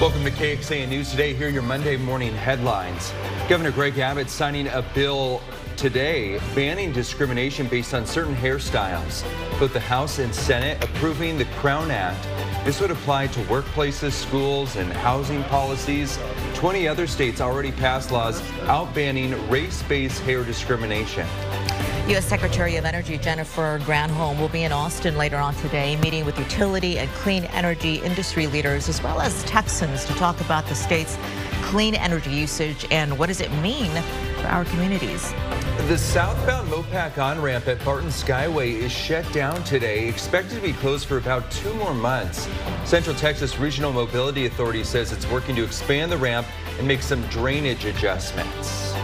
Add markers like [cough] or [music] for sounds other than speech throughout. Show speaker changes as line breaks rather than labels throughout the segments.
Welcome to KXAN News Today. Here are your Monday morning headlines. Governor Greg Abbott signing a bill today banning discrimination based on certain hairstyles. Both the House and Senate approving the Crown Act. This would apply to workplaces, schools, and housing policies. 20 other states already passed laws out banning race-based hair discrimination.
U.S. Secretary of Energy Jennifer Granholm will be in Austin later on today, meeting with utility and clean energy industry leaders, as well as Texans, to talk about the state's clean energy usage and what does it mean for our communities.
The southbound Mopac on-ramp at Barton Skyway is shut down today, expected to be closed for about two more months. Central Texas Regional Mobility Authority says it's working to expand the ramp and make some drainage adjustments.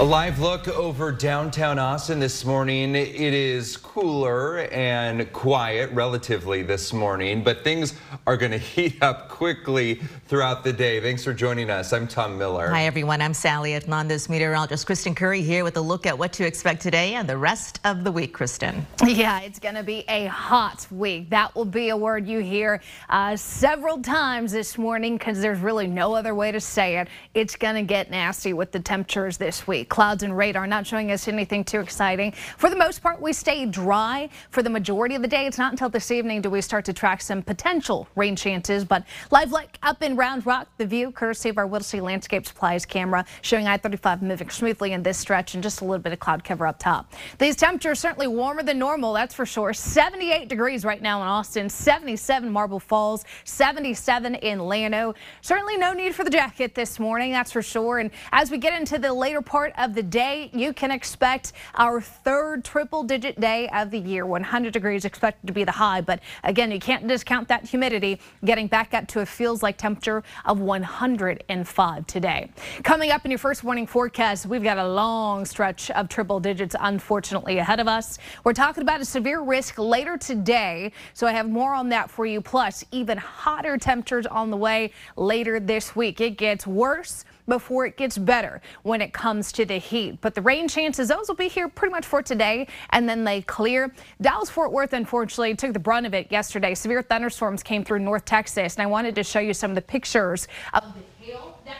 A live look over downtown Austin this morning. It is cooler and quiet relatively this morning, but things are going [laughs] to heat up quickly throughout the day. Thanks for joining us. I'm Tom Miller.
Hi, everyone. I'm Sally at This meteorologist Kristen Curry here with a look at what to expect today and the rest of the week, Kristen.
Yeah, it's going to be a hot week. That will be a word you hear uh, several times this morning because there's really no other way to say it. It's going to get nasty with the temperatures this week. Clouds and radar not showing us anything too exciting. For the most part, we stay dry for the majority of the day. It's not until this evening do we start to track some potential rain chances. But live look up in Round Rock, the view courtesy of our Whittlesey Landscape Supplies camera showing I-35 moving smoothly in this stretch and just a little bit of cloud cover up top. These temperatures certainly warmer than normal, that's for sure. 78 degrees right now in Austin, 77 Marble Falls, 77 in Llano. Certainly no need for the jacket this morning, that's for sure. And as we get into the later part of the day, you can expect our third triple digit day of the year. 100 degrees expected to be the high, but again, you can't discount that humidity getting back up to a feels like temperature of 105 today. Coming up in your first morning forecast, we've got a long stretch of triple digits, unfortunately, ahead of us. We're talking about a severe risk later today, so I have more on that for you. Plus, even hotter temperatures on the way later this week. It gets worse before it gets better when it comes to the heat. But the rain chances, those will be here pretty much for today, and then they clear. Dallas-Fort Worth, unfortunately, took the brunt of it yesterday. Severe thunderstorms came through North Texas, and I wanted to show you some of the pictures of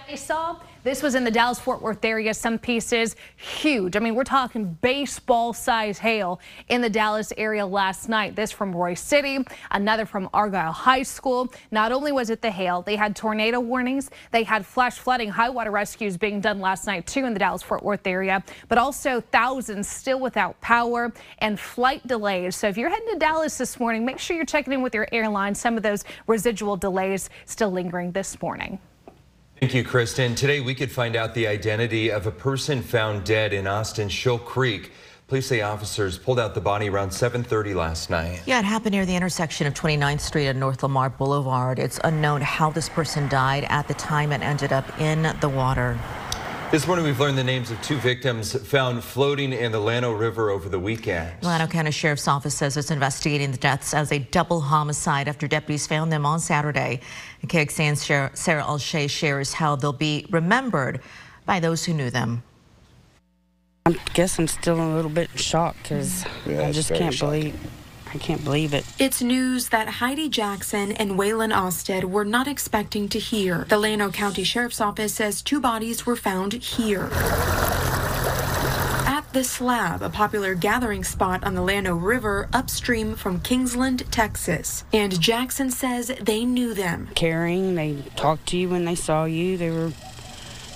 they saw. This was in the Dallas-Fort Worth area. Some pieces huge. I mean, we're talking baseball size hail in the Dallas area last night. This from Royse City, another from Argyle High School. Not only was it the hail, they had tornado warnings. They had flash flooding, high water rescues being done last night too in the Dallas-Fort Worth area, but also thousands still without power and flight delays. So if you're heading to Dallas this morning, make sure you're checking in with your airline. Some of those residual delays still lingering this morning.
Thank you, Kristen. Today we could find out the identity of a person found dead in Austin Shoal Creek. Police say officers pulled out the body around 7.30 last night.
Yeah, it happened near the intersection of 29th Street and North Lamar Boulevard. It's unknown how this person died at the time and ended up in the water.
This morning, we've learned the names of two victims found floating in the Llano River over the weekend.
Llano County Sheriff's Office says it's investigating the deaths as a double homicide after deputies found them on Saturday. And KXAN's Sarah Alshay shares how they'll be remembered by those who knew them.
I guess I'm still a little bit shocked because yeah, I just can't shocking. believe I can't believe it.
It's news that Heidi Jackson and Waylon Osted were not expecting to hear. The Llano County Sheriff's Office says two bodies were found here. At the Slab, a popular gathering spot on the Llano River upstream from Kingsland, Texas. And Jackson says they knew them.
Caring, they talked to you when they saw you. They were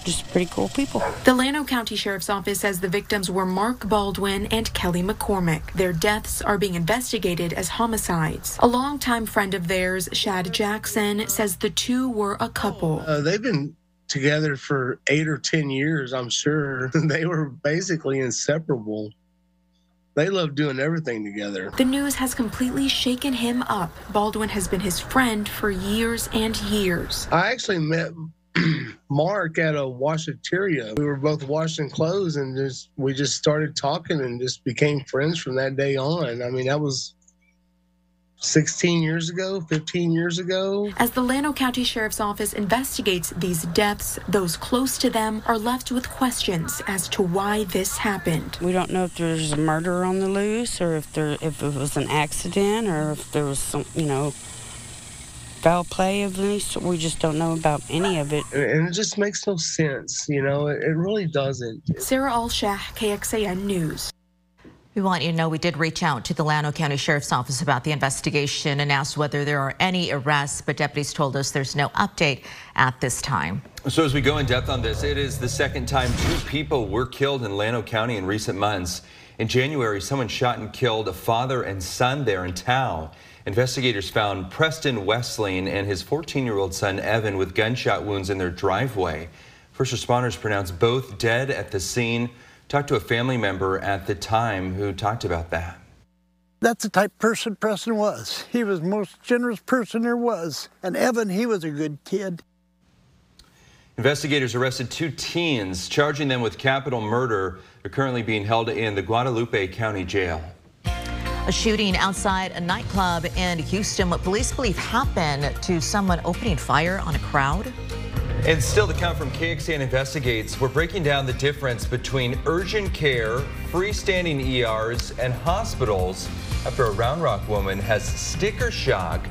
just pretty cool people.
The Llano County Sheriff's Office says the victims were Mark Baldwin and Kelly McCormick. Their deaths are being investigated as homicides. A longtime friend of theirs, Shad Jackson, says the two were a couple.
Uh, they've been together for eight or ten years, I'm sure. [laughs] they were basically inseparable. They love doing everything together.
The news has completely shaken him up. Baldwin has been his friend for years and years.
I actually met Mark at a washateria. We were both washing clothes and just we just started talking and just became friends from that day on. I mean, that was 16 years ago, 15 years ago.
As the Llano County Sheriff's Office investigates these deaths, those close to them are left with questions as to why this happened.
We don't know if there's a murder on the loose or if there if it was an accident or if there was some, you know, foul play of any sort. We just don't know about any of it.
And it just makes no sense, you know, it, it really doesn't.
Sarah Alshah, KXAN News.
We want you to know we did reach out to the Llano County Sheriff's Office about the investigation and asked whether there are any arrests, but deputies told us there's no update at this time.
So as we go in depth on this, it is the second time two people were killed in Llano County in recent months. In January, someone shot and killed a father and son there in Tow. Investigators found Preston Westling and his 14-year-old son Evan with gunshot wounds in their driveway. First responders pronounced both dead at the scene. Talked to a family member at the time who talked about that.
That's the type person Preston was. He was the most generous person there was. And Evan, he was a good kid.
Investigators arrested two teens, charging them with capital murder. They're currently being held in the Guadalupe County Jail.
A shooting outside a nightclub in Houston, what police believe happened to someone opening fire on a crowd.
And still to come from KXAN Investigates, we're breaking down the difference between urgent care, freestanding ERs, and hospitals after a Round Rock woman has sticker shock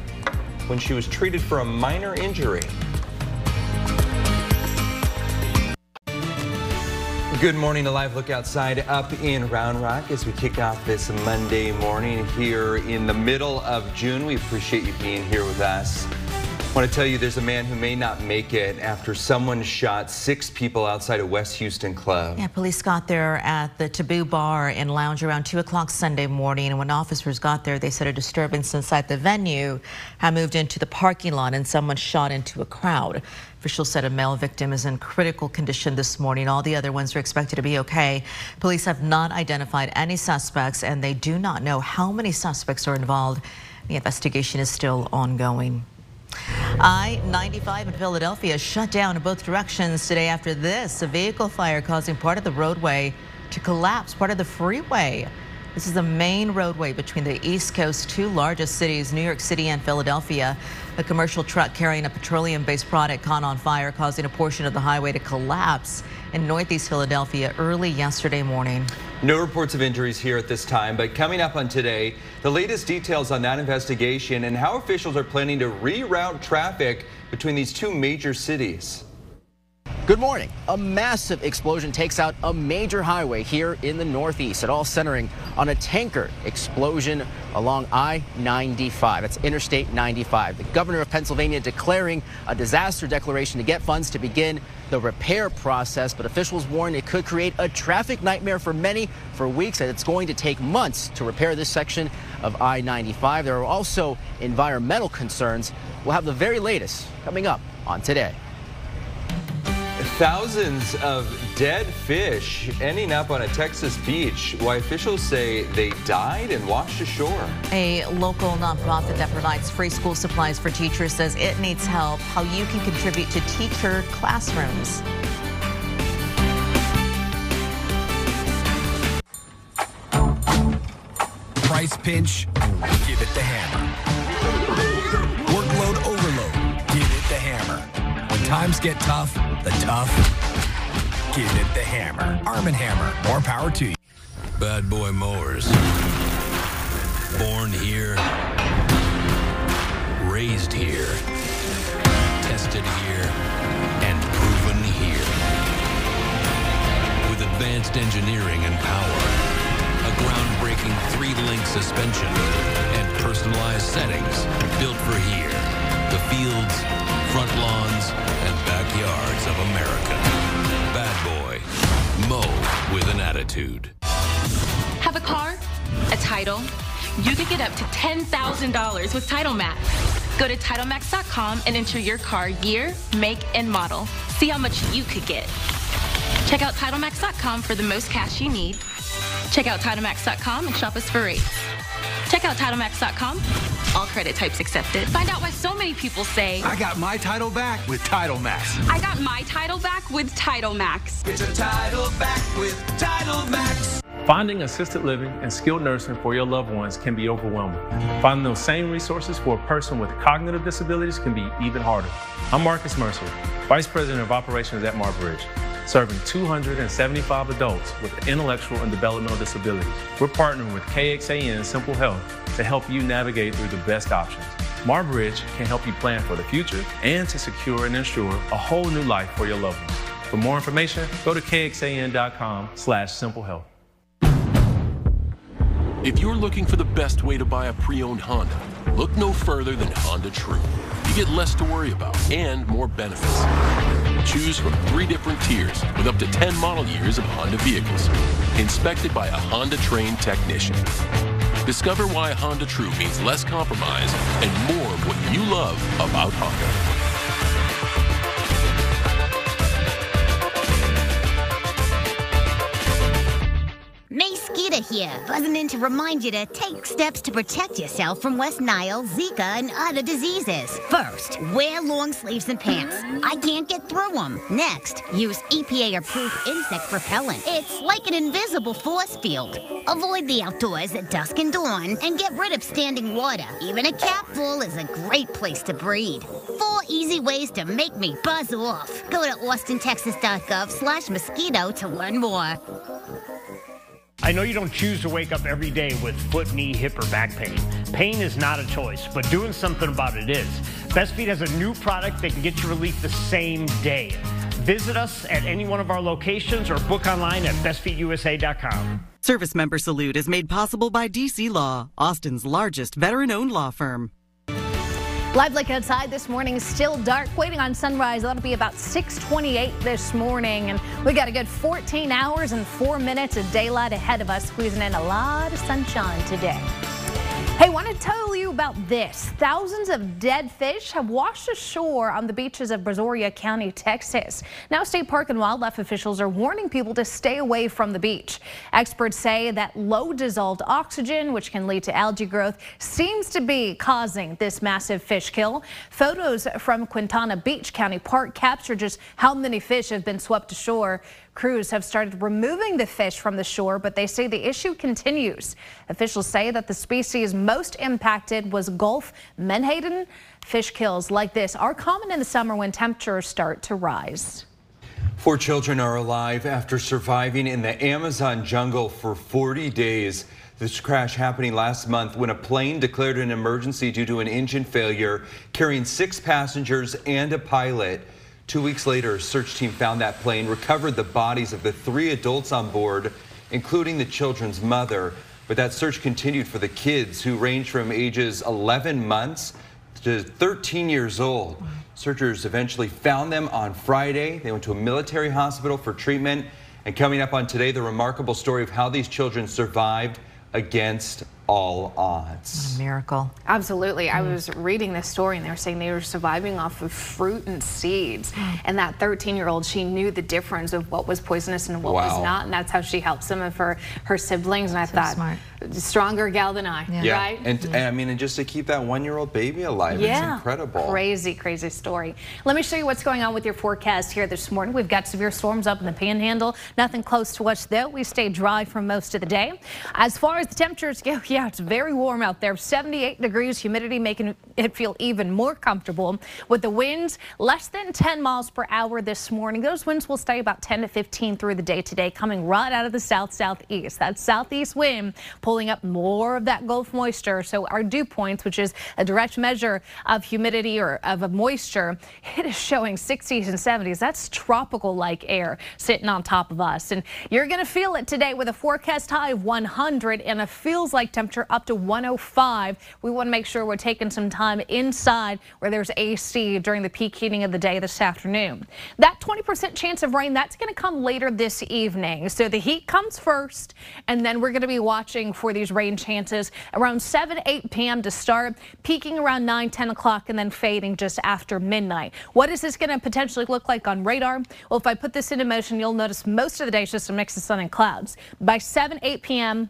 when she was treated for a minor injury. Good morning, a live look outside up in Round Rock as we kick off this Monday morning here in the middle of June. We appreciate you being here with us. I want to tell you there's a man who may not make it after someone shot six people outside a West Houston club.
Yeah, police got there at the Taboo Bar and Lounge around 2 o'clock Sunday morning. And when officers got there, they said a disturbance inside the venue had moved into the parking lot and someone shot into a crowd. Officials said a male victim is in critical condition this morning. All the other ones are expected to be okay. Police have not identified any suspects and they do not know how many suspects are involved. The investigation is still ongoing. I-95 in Philadelphia shut down in both directions today after this, a vehicle fire causing part of the roadway to collapse, part of the freeway. This is the main roadway between the East Coast's two largest cities, New York City and Philadelphia. A commercial truck carrying a petroleum-based product caught on fire, causing a portion of the highway to collapse in Northeast Philadelphia early yesterday morning.
No reports of injuries here at this time, but coming up on today, the latest details on that investigation and how officials are planning to reroute traffic between these two major cities.
Good morning. A massive explosion takes out a major highway here in the Northeast. It all centering on a tanker explosion along I-95. That's Interstate 95. The governor of Pennsylvania declaring a disaster declaration to get funds to begin the repair process, but officials warn it could create a traffic nightmare for many for weeks, and it's going to take months to repair this section of I-95. There are also environmental concerns. We'll have the very latest coming up on today.
Thousands of dead fish ending up on a Texas beach. Why officials say they died and washed ashore.
A local nonprofit that provides free school supplies for teachers says it needs help. How you can contribute to teacher classrooms.
Price pinch, give it the hammer. Times get tough, the tough, give it the hammer. Arm & Hammer, more power to you.
Bad Boy Mowers. Born here, raised here, tested here, and proven here. With advanced engineering and power, a groundbreaking three-link suspension, and personalized settings built for here. Fields, front lawns, and backyards of America. Bad boy. Mow with an attitude.
Have a car? A title? You could get up to $10,000 with Title Max. Go to TitleMax.com and enter your car year, make, and model. See how much you could get. Check out TitleMax.com for the most cash you need. Check out TitleMax.com and shop us for rates. Check out TitleMax.com. All credit types accepted. Find out why so many people say,
I got my title back with Title Max.
I got my title back with Title Max.
Get your title back with Title Max.
Finding assisted living and skilled nursing for your loved ones can be overwhelming. Finding those same resources for a person with cognitive disabilities can be even harder. I'm Marcus Mercer, Vice President of Operations at Marbridge, serving 275 adults with intellectual and developmental disabilities. We're partnering with KXAN Simple Health to help you navigate through the best options. Marbridge can help you plan for the future and to secure and ensure a whole new life for your loved ones. For more information, go to kxan.com slash simplehealth.
If you're looking for the best way to buy a pre-owned Honda, look no further than Honda True. You get less to worry about and more benefits. Choose from three different tiers with up to 10 model years of Honda vehicles, inspected by a Honda trained technician. Discover why Honda True means less compromise and more of what you love about Honda.
Here, buzzing in to remind you to take steps to protect yourself from West Nile, Zika, and other diseases. First, wear long sleeves and pants. I can't get through them. Next, use EPA-approved insect repellent. It's like an invisible force field. Avoid the outdoors at dusk and dawn, and get rid of standing water. Even a capful is a great place to breed. Four easy ways to make me buzz off. Go to austintexas.gov slash mosquito to learn more.
I know you don't choose to wake up every day with foot, knee, hip, or back pain. Pain is not a choice, but doing something about it is. Best Feet has a new product that can get you relief the same day. Visit us at any one of our locations or book online at bestfeetusa.com.
Service member salute is made possible by DC Law, Austin's largest veteran owned law firm.
Live look outside this morning still dark, waiting on sunrise. That'll be about 628 this morning. And we got a good 14 hours and four minutes of daylight ahead of us, squeezing in a lot of sunshine today. Hey, I want to tell you about this. Thousands of dead fish have washed ashore on the beaches of Brazoria County, Texas. Now, state park and wildlife officials are warning people to stay away from the beach. Experts say that low dissolved oxygen, which can lead to algae growth, seems to be causing this massive fish kill. Photos from Quintana Beach County Park capture just how many fish have been swept ashore. Crews have started removing the fish from the shore, but they say the issue continues. Officials say that the species most impacted was Gulf menhaden. Fish kills like this are common in the summer when temperatures start to rise.
Four children are alive after surviving in the Amazon jungle for 40 days. This crash happening last month when a plane declared an emergency due to an engine failure carrying six passengers and a pilot. Two weeks later, a search team found that plane, recovered the bodies of the three adults on board, including the children's mother. But that search continued for the kids who range from ages 11 months to 13 years old. Searchers eventually found them on Friday. They went to a military hospital for treatment. And coming up on today, the remarkable story of how these children survived against all odds.
What a miracle.
Absolutely. Mm. I was reading this story and they were saying they were surviving off of fruit and seeds. and that 13 year old, she knew the difference of what was poisonous and what wow. was not. And that's how she helped some of her, her siblings. And I so thought, smart. Stronger gal than I,
yeah.
right?
And, and, I mean, and just to keep that one year old baby alive, yeah. it's incredible.
Crazy, crazy story. Let me show you what's going on with your forecast here this morning. We've got severe storms up in the panhandle. Nothing close to us though. We stay dry for most of the day. As far as the temperatures go, [laughs] yeah, it's very warm out there. 78 degrees, humidity making it feel even more comfortable. With the winds less than 10 miles per hour this morning, those winds will stay about 10 to 15 through the day today, coming right out of the south southeast. That southeast wind pulling up more of that Gulf moisture. So our dew points, which is a direct measure of humidity or of moisture, it is showing 60s and 70s. That's tropical like air sitting on top of us. And you're going to feel it today with a forecast high of 100 and a feels like temperature up to 105. We want to make sure we're taking some time inside where there's AC during the peak heating of the day this afternoon. That 20% chance of rain, that's going to come later this evening. So the heat comes first, and then we're going to be watching for these rain chances around 7, 8 p.m. to start, peaking around 9, 10 o'clock, and then fading just after midnight. What is this going to potentially look like on radar? Well, if I put this into motion, you'll notice most of the day just a mix of sun and clouds. By 7, 8 p.m.,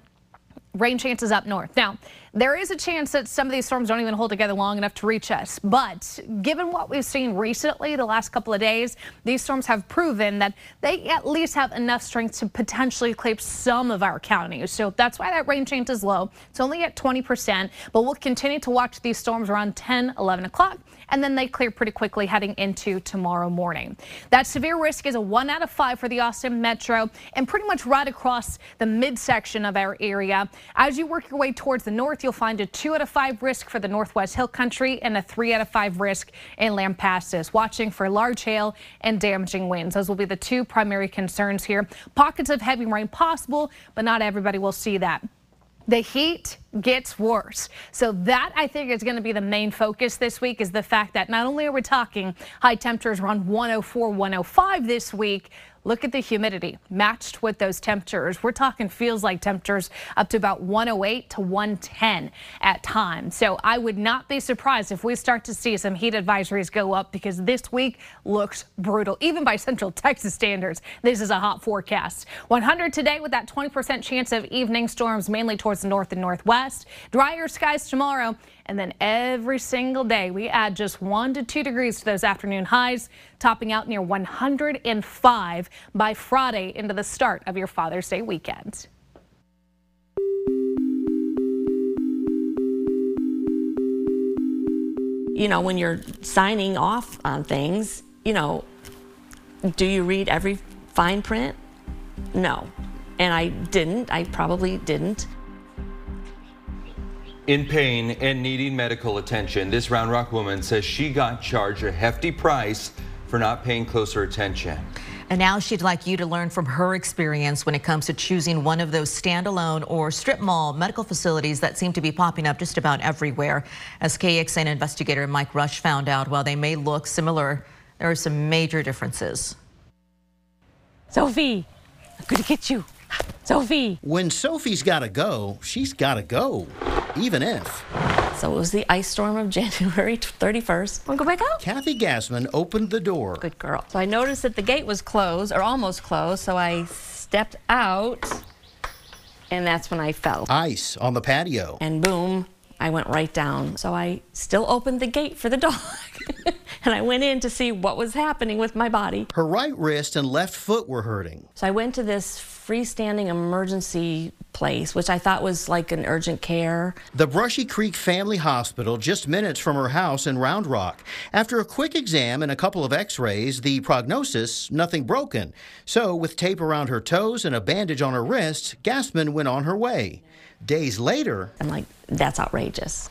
rain chances up north. Now, there is a chance that some of these storms don't even hold together long enough to reach us. But given what we've seen recently, the last couple of days, these storms have proven that they at least have enough strength to potentially eclipse some of our counties. So that's why that rain chance is low. It's only at 20%, but we'll continue to watch these storms around 10, 11 o'clock and then they clear pretty quickly heading into tomorrow morning. That severe risk is a one out of five for the Austin Metro and pretty much right across the midsection of our area. As you work your way towards the north north, you'll find a 2 out of 5 risk for the northwest hill country and a 3 out of 5 risk in Lampasas. Watching for large hail and damaging winds. Those will be the two primary concerns here. Pockets of heavy rain possible, but not everybody will see that the heat gets worse. So that I think is going to be the main focus this week is the fact that not only are we talking high temperatures around 104, 105 this week, Look at the humidity matched with those temperatures. We're talking feels like temperatures up to about 108 to 110 at times. So I would not be surprised if we start to see some heat advisories go up because this week looks brutal. Even by Central Texas standards, this is a hot forecast. 100 today with that 20% chance of evening storms mainly towards the north and northwest. Drier skies tomorrow. And then every single day, we add just one to two degrees to those afternoon highs, topping out near 105 by Friday into the start of your Father's Day weekend.
You know, when you're signing off on things, you know, do you read every fine print? No. And I didn't. I probably didn't.
In pain and needing medical attention, this Round Rock woman says she got charged a hefty price for not paying closer attention.
And now she'd like you to learn from her experience when it comes to choosing one of those standalone or strip mall medical facilities that seem to be popping up just about everywhere. As KXAN investigator Mike Rush found out, while they may look similar, there are some major differences.
Sophie, I'm going to get you. Sophie.
When Sophie's got to go, she's got to go even if.
So it was the ice storm of [laughs] January 31st. Want to go back out?
Kathy Gassman opened the door.
Good girl. So I noticed that the gate was closed, or almost closed, so I stepped out, and that's when I fell.
Ice on the patio.
And boom, I went right down. So I still opened the gate for the dog. [laughs] and I went in to see what was happening with my body.
Her right wrist and left foot were hurting.
So I went to this freestanding emergency place, which I thought was like an urgent care.
The Brushy Creek Family Hospital, just minutes from her house in Round Rock. After a quick exam and a couple of x rays, the prognosis nothing broken. So, with tape around her toes and a bandage on her wrist, Gassman went on her way. Days later,
I'm like, that's outrageous.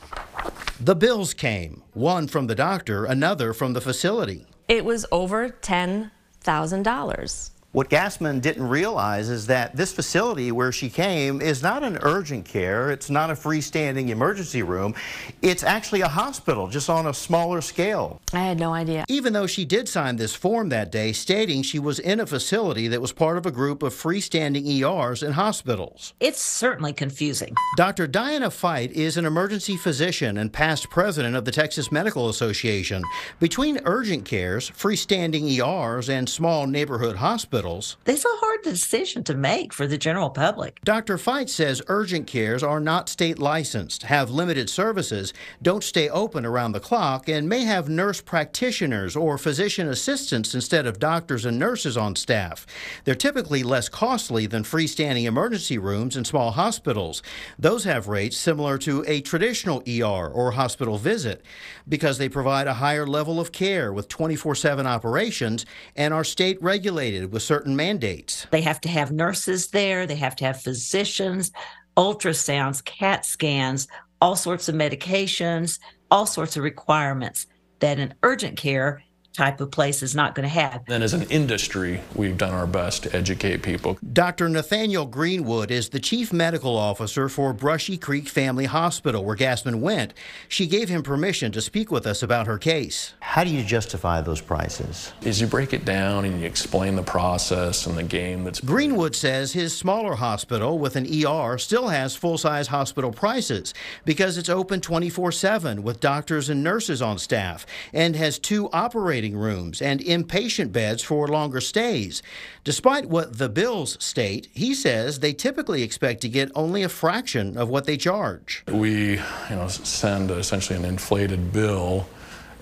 The bills came one from the doctor, another from the facility.
It was over $10,000.
What Gassman didn't realize is that this facility where she came is not an urgent care. It's not a freestanding emergency room. It's actually a hospital, just on a smaller scale.
I had no idea.
Even though she did sign this form that day stating she was in a facility that was part of a group of freestanding ERs and hospitals.
It's certainly confusing.
Dr. Diana Fite is an emergency physician and past president of the Texas Medical Association. Between urgent cares, freestanding ERs, and small neighborhood hospitals, hospitals.
It's a hard decision to make for the general public.
Dr. Fite says urgent cares are not state licensed, have limited services, don't stay open around the clock, and may have nurse practitioners or physician assistants instead of doctors and nurses on staff. They're typically less costly than freestanding emergency rooms in small hospitals. Those have rates similar to a traditional ER or hospital visit because they provide a higher level of care with 24 7 operations and are state regulated with certain mandates.
They have to have nurses there, they have to have physicians, ultrasounds, CAT scans, all sorts of medications, all sorts of requirements that in urgent care type of place is not going to have.
Then, as an industry, we've done our best to educate people.
Dr. Nathaniel Greenwood is the chief medical officer for Brushy Creek Family Hospital, where Gassman went. She gave him permission to speak with us about her case.
How do you justify those prices?
As you break it down and you explain the process and the game that's.
Greenwood says his smaller hospital with an ER still has full size hospital prices because it's open 24 7 with doctors and nurses on staff and has two operating operating rooms and inpatient beds for longer stays. Despite what the bills state, he says they typically expect to get only a fraction of what they charge.
We, you know, send essentially an inflated bill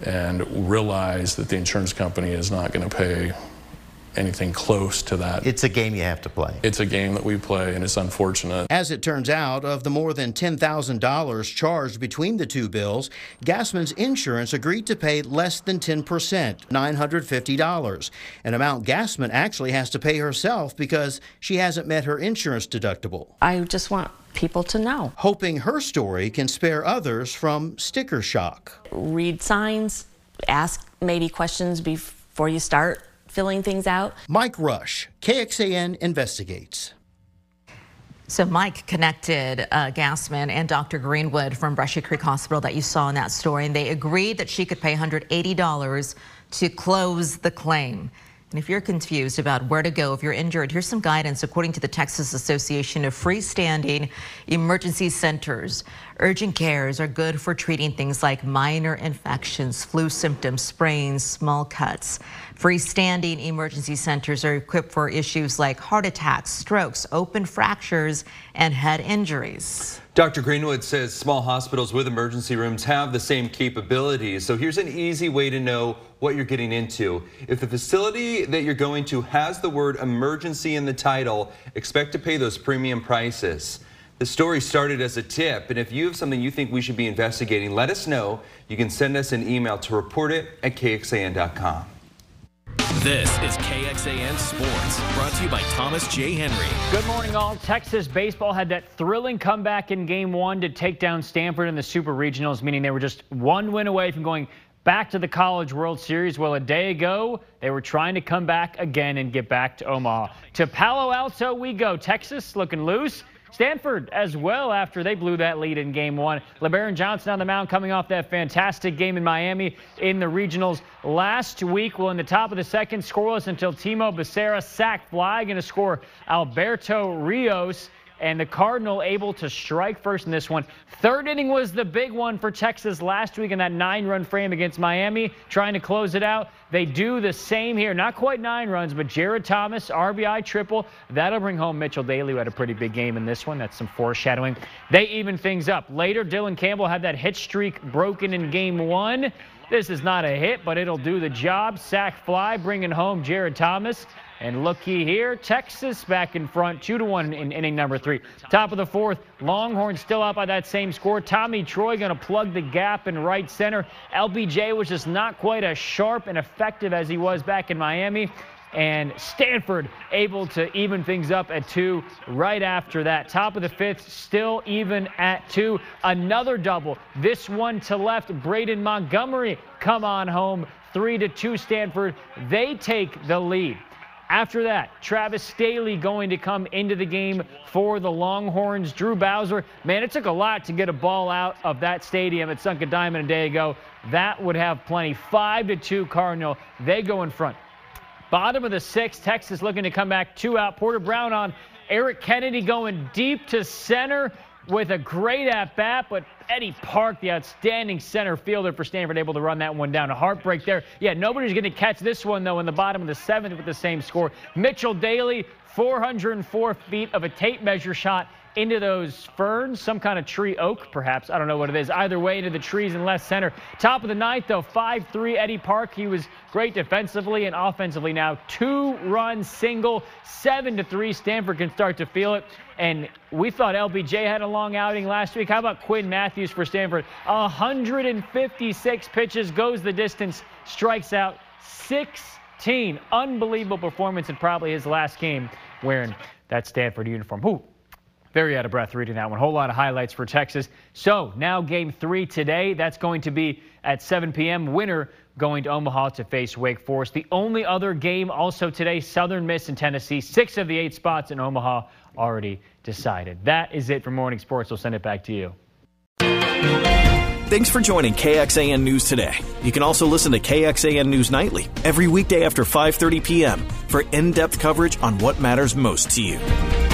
and realize that the insurance company is not going to pay anything close to that.
It's a game you have to play.
It's a game that we play, and it's unfortunate.
As it turns out, of the more than $10,000 charged between the two bills, Gassman's insurance agreed to pay less than 10%, $950, an amount Gassman actually has to pay herself because she hasn't met her insurance deductible.
I just want people to know.
Hoping her story can spare others from sticker shock.
Read signs, ask maybe questions before you start filling things out.
Mike Rush, KXAN investigates.
So Mike connected uh, Gassman and Dr. Greenwood from Brushy Creek Hospital that you saw in that story, and they agreed that she could pay $180 to close the claim. And if you're confused about where to go if you're injured, here's some guidance according to the Texas Association of Freestanding Emergency Centers. Urgent cares are good for treating things like minor infections, flu symptoms, sprains, small cuts. Freestanding emergency centers are equipped for issues like heart attacks, strokes, open fractures, and head injuries.
Dr. Greenwood says small hospitals with emergency rooms have the same capabilities. So here's an easy way to know what you're getting into. If the facility that you're going to has the word emergency in the title, expect to pay those premium prices. The story started as a tip, and if you have something you think we should be investigating, let us know. You can send us an email to report it at kxan.com.
This is KXAN Sports, brought to you by Thomas J. Henry.
Good morning, all. Texas baseball had that thrilling comeback in game one to take down Stanford in the Super Regionals, meaning they were just one win away from going back to the College World Series. Well, a day ago, they were trying to come back again and get back to Omaha. To Palo Alto we go. Texas looking loose. Stanford as well after they blew that lead in game one. Lebarron Johnson on the mound coming off that fantastic game in Miami in the regionals last week. Well, in the top of the second, scoreless until Temo Becerra sack fly, going to score Alberto Rios and the Cardinal able to strike first in this one. Third inning was the big one for Texas last week in that nine-run frame against Miami, trying to close it out. They do the same here. Not quite nine runs, but Jared Thomas, RBI triple. That'll bring home Mitchell Daly, who had a pretty big game in this one. That's some foreshadowing. They even things up. Later, Dylan Campbell had that hit streak broken in game one. This is not a hit, but it'll do the job. Sack fly, bringing home Jared Thomas. And looky here, Texas back in front, 2 to 1 in inning number three. Top of the fourth, Longhorns still out by that same score. Tommy Troy going to plug the gap in right center. LBJ was just not quite as sharp and effective as he was back in Miami. And Stanford able to even things up at two right after that. Top of the fifth, still even at two. Another double. This one to left. Braden Montgomery come on home. Three to two Stanford. They take the lead. After that, Travis Sthele going to come into the game for the Longhorns. Drew Bowser, man, it took a lot to get a ball out of that stadium at Sunken Diamond a day ago. That would have plenty. Five to two Cardinal. They go in front. Bottom of the sixth, Texas looking to come back two out. Porter Brown on. Eric Kennedy going deep to center with a great at bat, but Eddie Park, the outstanding center fielder for Stanford, able to run that one down. A heartbreak there. Yeah, nobody's going to catch this one, though, in the bottom of the seventh with the same score. Mitchell Daly, 404 feet of a tape measure shot into those ferns, some kind of tree oak, perhaps. I don't know what it is. Either way, into the trees in left center. Top of the ninth, though, 5-3 Eddie Park. He was great defensively and offensively now. Two-run single, 7-3. Stanford can start to feel it. And we thought LBJ had a long outing last week. How about Quinn Matthews for Stanford? 156 pitches, goes the distance, strikes out 16. Unbelievable performance in probably his last game wearing that Stanford uniform. Ooh, very out of breath reading that one. Whole lot of highlights for Texas. So now game three today. That's going to be at 7 p.m. Winner going to Omaha to face Wake Forest. The only other game also today, Southern Miss and Tennessee. Six of the eight spots in Omaha already decided. That is it for Morning Sports. We'll send it back to you.
Thanks for joining KXAN News today. You can also listen to KXAN News Nightly every weekday after 5:30 p.m. for in-depth coverage on what matters most to you.